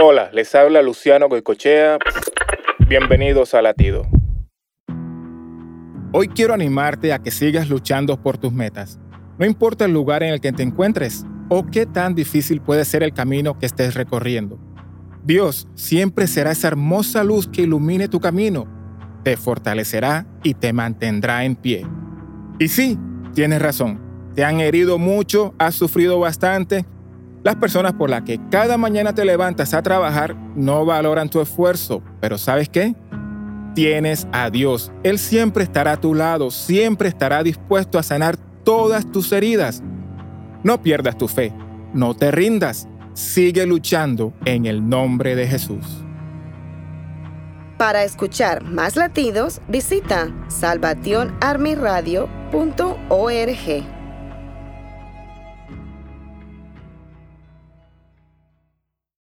Hola, les habla Luciano Goicochea. Bienvenidos a Latido. Hoy quiero animarte a que sigas luchando por tus metas. No importa el lugar en el que te encuentres o qué tan difícil puede ser el camino que estés recorriendo. Dios siempre será esa hermosa luz que ilumine tu camino, te fortalecerá y te mantendrá en pie. Y sí, tienes razón, te han herido mucho, has sufrido bastante. Las personas por las que cada mañana te levantas a trabajar no valoran tu esfuerzo, pero ¿sabes qué? Tienes a Dios. Él siempre estará a tu lado, siempre estará dispuesto a sanar todas tus heridas. No pierdas tu fe, no te rindas, sigue luchando en el nombre de Jesús. Para escuchar más latidos, visita salvationarmyradio.org.